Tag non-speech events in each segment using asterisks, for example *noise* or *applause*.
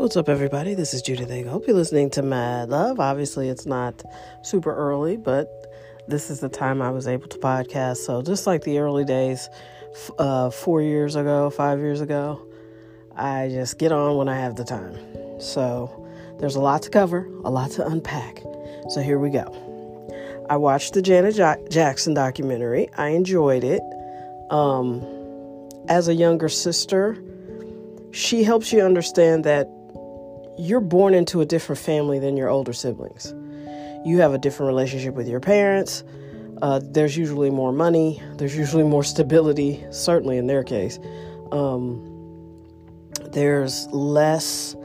What's up, everybody? This is Judith I hope you're listening to Mad Love. Obviously, it's not super early, but this is the time I was able to podcast. So, just like the early days, uh, four years ago, five years ago, I just get on when I have the time. So, there's a lot to cover, a lot to unpack. So, here we go. I watched the Janet Jackson documentary. I enjoyed it. Um, as a younger sister, she helps you understand that you're born into a different family than your older siblings. You have a different relationship with your parents. Uh, there's usually more money. There's usually more stability, certainly in their case. Um, there's less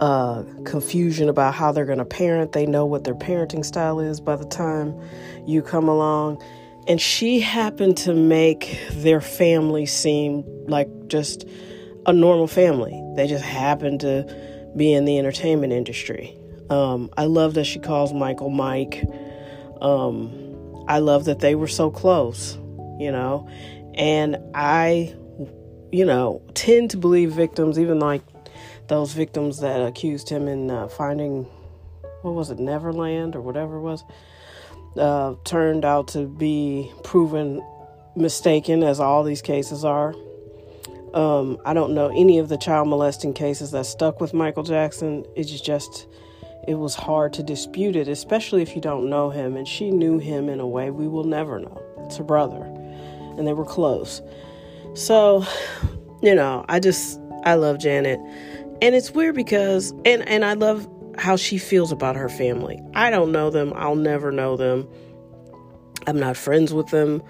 uh, confusion about how they're going to parent. They know what their parenting style is by the time you come along. And she happened to make their family seem like just a normal family. They just happened to be in the entertainment industry. Um, I love that she calls Michael Mike. Um, I love that they were so close, you know. And I, you know, tend to believe victims, even like those victims that accused him in uh, finding, what was it, Neverland or whatever it was, uh, turned out to be proven mistaken, as all these cases are. Um, I don't know any of the child molesting cases that stuck with Michael Jackson. It's just, it was hard to dispute it, especially if you don't know him. And she knew him in a way we will never know. It's her brother, and they were close. So, you know, I just, I love Janet. And it's weird because, and, and I love how she feels about her family. I don't know them, I'll never know them. I'm not friends with them.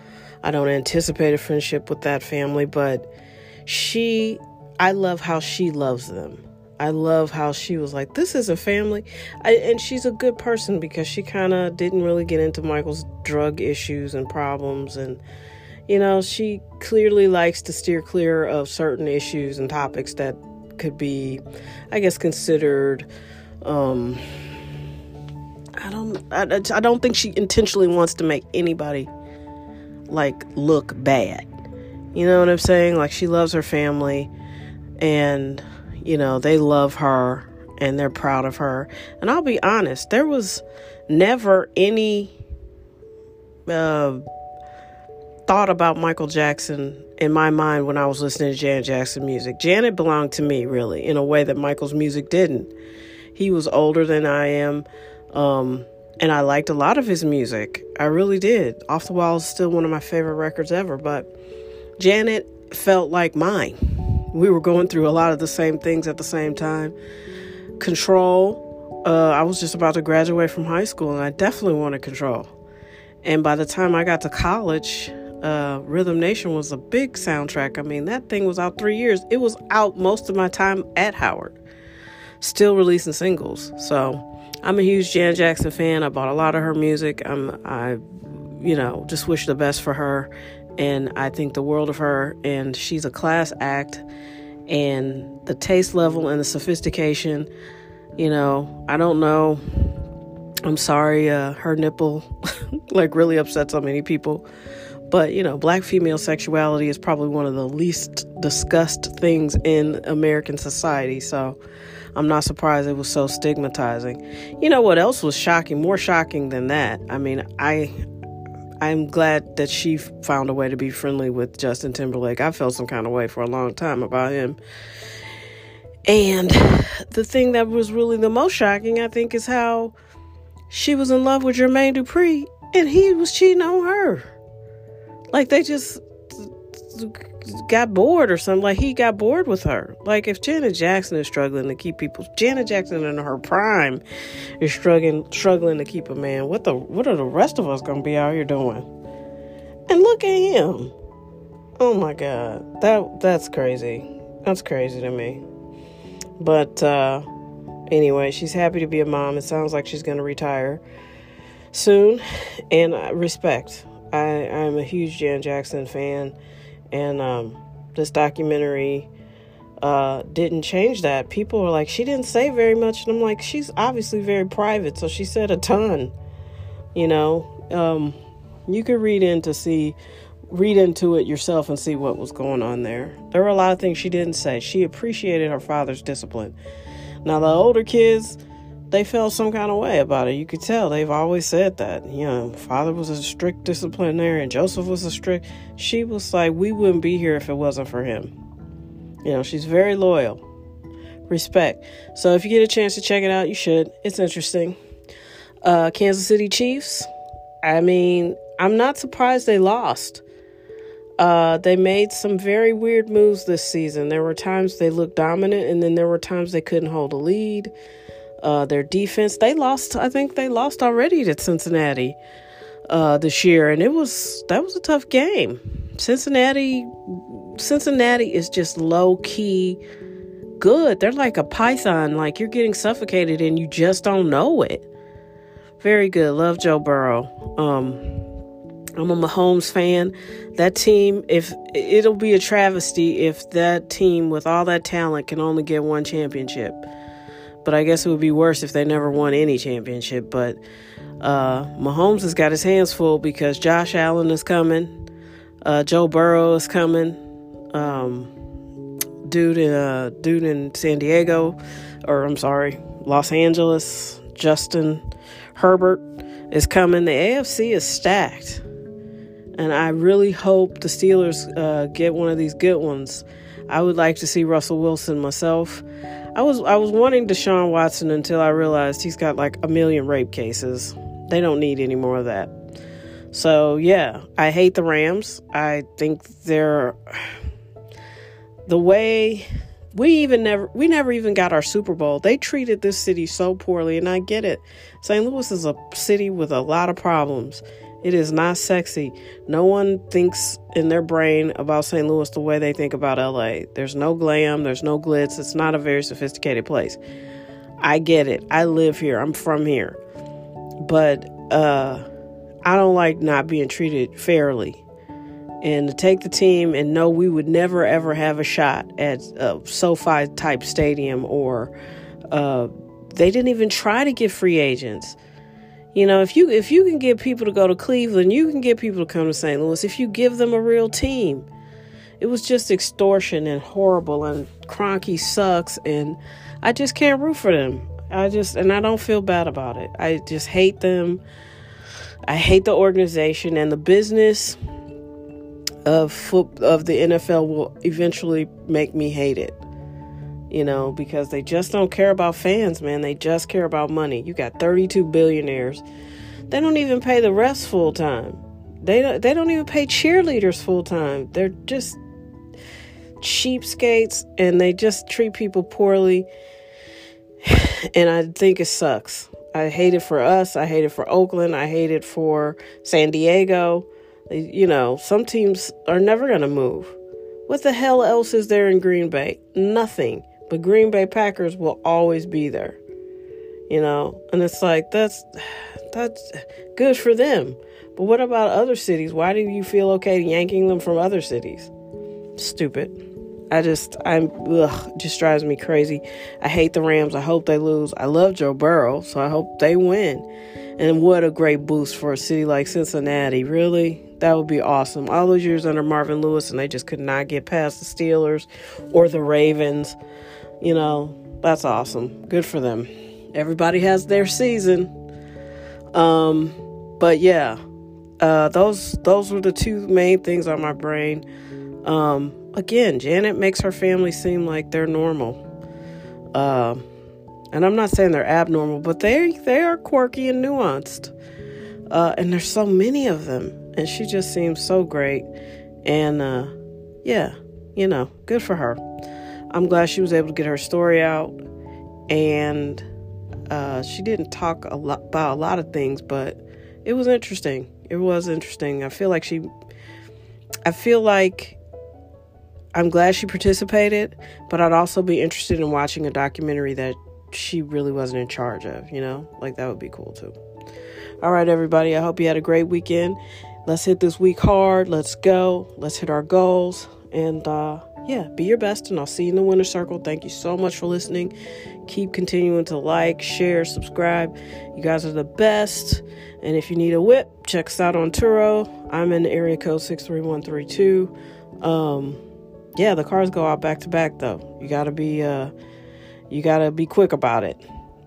I don't anticipate a friendship with that family, but she I love how she loves them. I love how she was like, this is a family. I, and she's a good person because she kind of didn't really get into Michael's drug issues and problems. And, you know, she clearly likes to steer clear of certain issues and topics that could be, I guess, considered. Um, I don't. I, I don't think she intentionally wants to make anybody like look bad. You know what I'm saying? Like she loves her family and you know, they love her and they're proud of her. And I'll be honest, there was never any uh, thought about Michael Jackson in my mind when I was listening to Janet Jackson music. Janet belonged to me, really, in a way that Michael's music didn't. He was older than I am, um, and I liked a lot of his music. I really did. Off the Wall is still one of my favorite records ever, but Janet felt like mine. We were going through a lot of the same things at the same time. Control, uh, I was just about to graduate from high school and I definitely wanted control. And by the time I got to college, uh, Rhythm Nation was a big soundtrack. I mean, that thing was out three years. It was out most of my time at Howard, still releasing singles. So I'm a huge Jan Jackson fan. I bought a lot of her music. I'm, I, you know, just wish the best for her and I think the world of her. And she's a class act, and the taste level and the sophistication. You know, I don't know. I'm sorry, uh, her nipple *laughs* like really upset so many people. But you know, black female sexuality is probably one of the least discussed things in American society. So I'm not surprised it was so stigmatizing. You know what else was shocking? More shocking than that. I mean, I I'm glad that she found a way to be friendly with Justin Timberlake. I felt some kind of way for a long time about him. And the thing that was really the most shocking, I think, is how she was in love with Jermaine Dupri and he was cheating on her. Like they just got bored or something. Like he got bored with her. Like if Janet Jackson is struggling to keep people, Janet Jackson in her prime is struggling struggling to keep a man. What the what are the rest of us gonna be out here doing? And look at him. Oh my god, that that's crazy. That's crazy to me. But uh, anyway, she's happy to be a mom. It sounds like she's gonna retire soon, and uh, respect. I I'm a huge Jan Jackson fan and um, this documentary uh, didn't change that. People were like, she didn't say very much. And I'm like, she's obviously very private. So she said a ton. You know, um, you could read in to see, read into it yourself and see what was going on there. There were a lot of things she didn't say. She appreciated her father's discipline. Now, the older kids, they felt some kind of way about it. You could tell they've always said that. You know, father was a strict disciplinarian, Joseph was a strict. She was like, we wouldn't be here if it wasn't for him. You know, she's very loyal. Respect. So if you get a chance to check it out, you should. It's interesting. Uh, Kansas City Chiefs. I mean, I'm not surprised they lost. Uh, they made some very weird moves this season. There were times they looked dominant, and then there were times they couldn't hold a lead. Uh, their defense, they lost. I think they lost already to Cincinnati uh, this year, and it was that was a tough game. Cincinnati, Cincinnati is just low key good. They're like a python, like you're getting suffocated and you just don't know it. Very good. Love Joe Burrow. Um, I'm a Mahomes fan. That team, if it'll be a travesty if that team with all that talent can only get one championship. But I guess it would be worse if they never won any championship. But uh, Mahomes has got his hands full because Josh Allen is coming, uh, Joe Burrow is coming, um, dude in uh, dude in San Diego, or I'm sorry, Los Angeles, Justin Herbert is coming. The AFC is stacked, and I really hope the Steelers uh, get one of these good ones. I would like to see Russell Wilson myself. I was I was wanting Deshaun Watson until I realized he's got like a million rape cases. They don't need any more of that. So yeah, I hate the Rams. I think they're *sighs* the way we even never we never even got our Super Bowl. They treated this city so poorly and I get it. St. Louis is a city with a lot of problems. It is not sexy. No one thinks in their brain about St. Louis the way they think about LA. There's no glam, there's no glitz. It's not a very sophisticated place. I get it. I live here. I'm from here. But uh I don't like not being treated fairly. And to take the team and know we would never ever have a shot at a SoFi type stadium or uh, they didn't even try to get free agents. You know, if you if you can get people to go to Cleveland, you can get people to come to St. Louis if you give them a real team. It was just extortion and horrible and Kroenke sucks and I just can't root for them. I just and I don't feel bad about it. I just hate them. I hate the organization and the business of foot, of the NFL will eventually make me hate it you know, because they just don't care about fans, man. They just care about money. You got 32 billionaires. They don't even pay the rest full time. They don't, they don't even pay cheerleaders full time. They're just cheapskates and they just treat people poorly. *sighs* And I think it sucks. I hate it for us. I hate it for Oakland. I hate it for San Diego. You know, some teams are never going to move. What the hell else is there in Green Bay? Nothing. But Green Bay Packers will always be there. You know, and it's like that's that's good for them. But what about other cities? Why do you feel okay yanking them from other cities? Stupid. I just I'm ugh, just drives me crazy. I hate the Rams. I hope they lose. I love Joe Burrow, so I hope they win. And what a great boost for a city like Cincinnati. Really? That would be awesome. All those years under Marvin Lewis and they just could not get past the Steelers or the Ravens. You know, that's awesome. Good for them. Everybody has their season. Um, but yeah, uh, those those were the two main things on my brain. Um, again, Janet makes her family seem like they're normal. Uh, and I'm not saying they're abnormal, but they they are quirky and nuanced. Uh, and there's so many of them, and she just seems so great. And uh, yeah, you know, good for her. I'm glad she was able to get her story out. And uh, she didn't talk a lot about a lot of things, but it was interesting. It was interesting. I feel like she, I feel like I'm glad she participated, but I'd also be interested in watching a documentary that she really wasn't in charge of, you know? Like that would be cool too. All right, everybody. I hope you had a great weekend. Let's hit this week hard. Let's go. Let's hit our goals. And, uh, yeah, be your best, and I'll see you in the winner circle. Thank you so much for listening. Keep continuing to like, share, subscribe. You guys are the best. And if you need a whip, check us out on Turo. I'm in area code 63132. Um, yeah, the cars go out back to back though. You gotta be uh you got to be quick about it.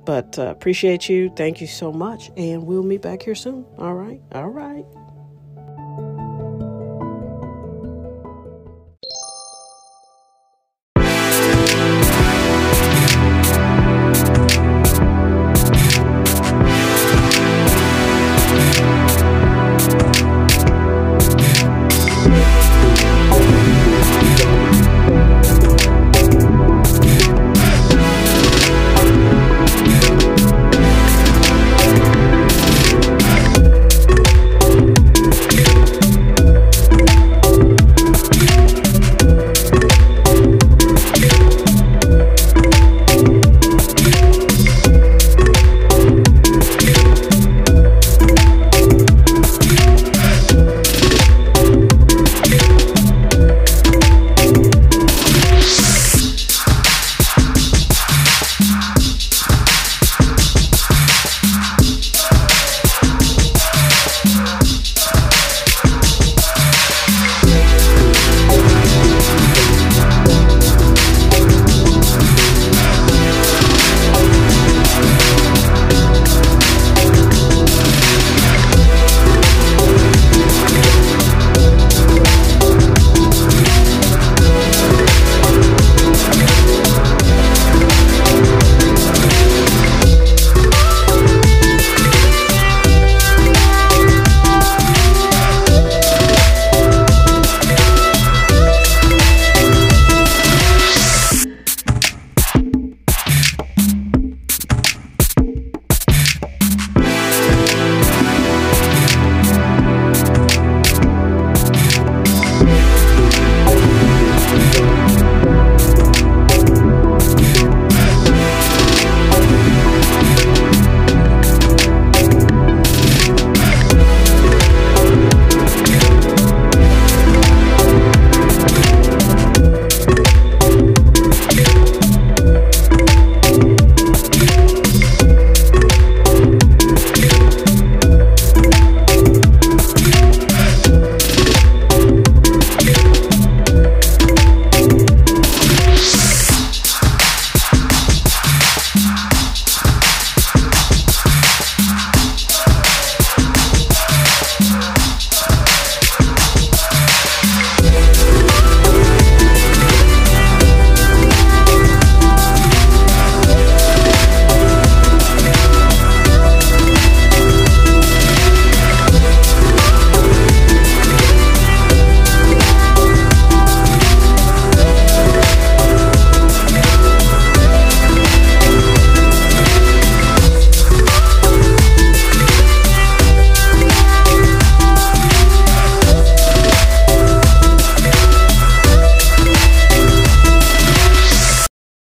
But uh, appreciate you. Thank you so much. And we'll meet back here soon. All right. All right.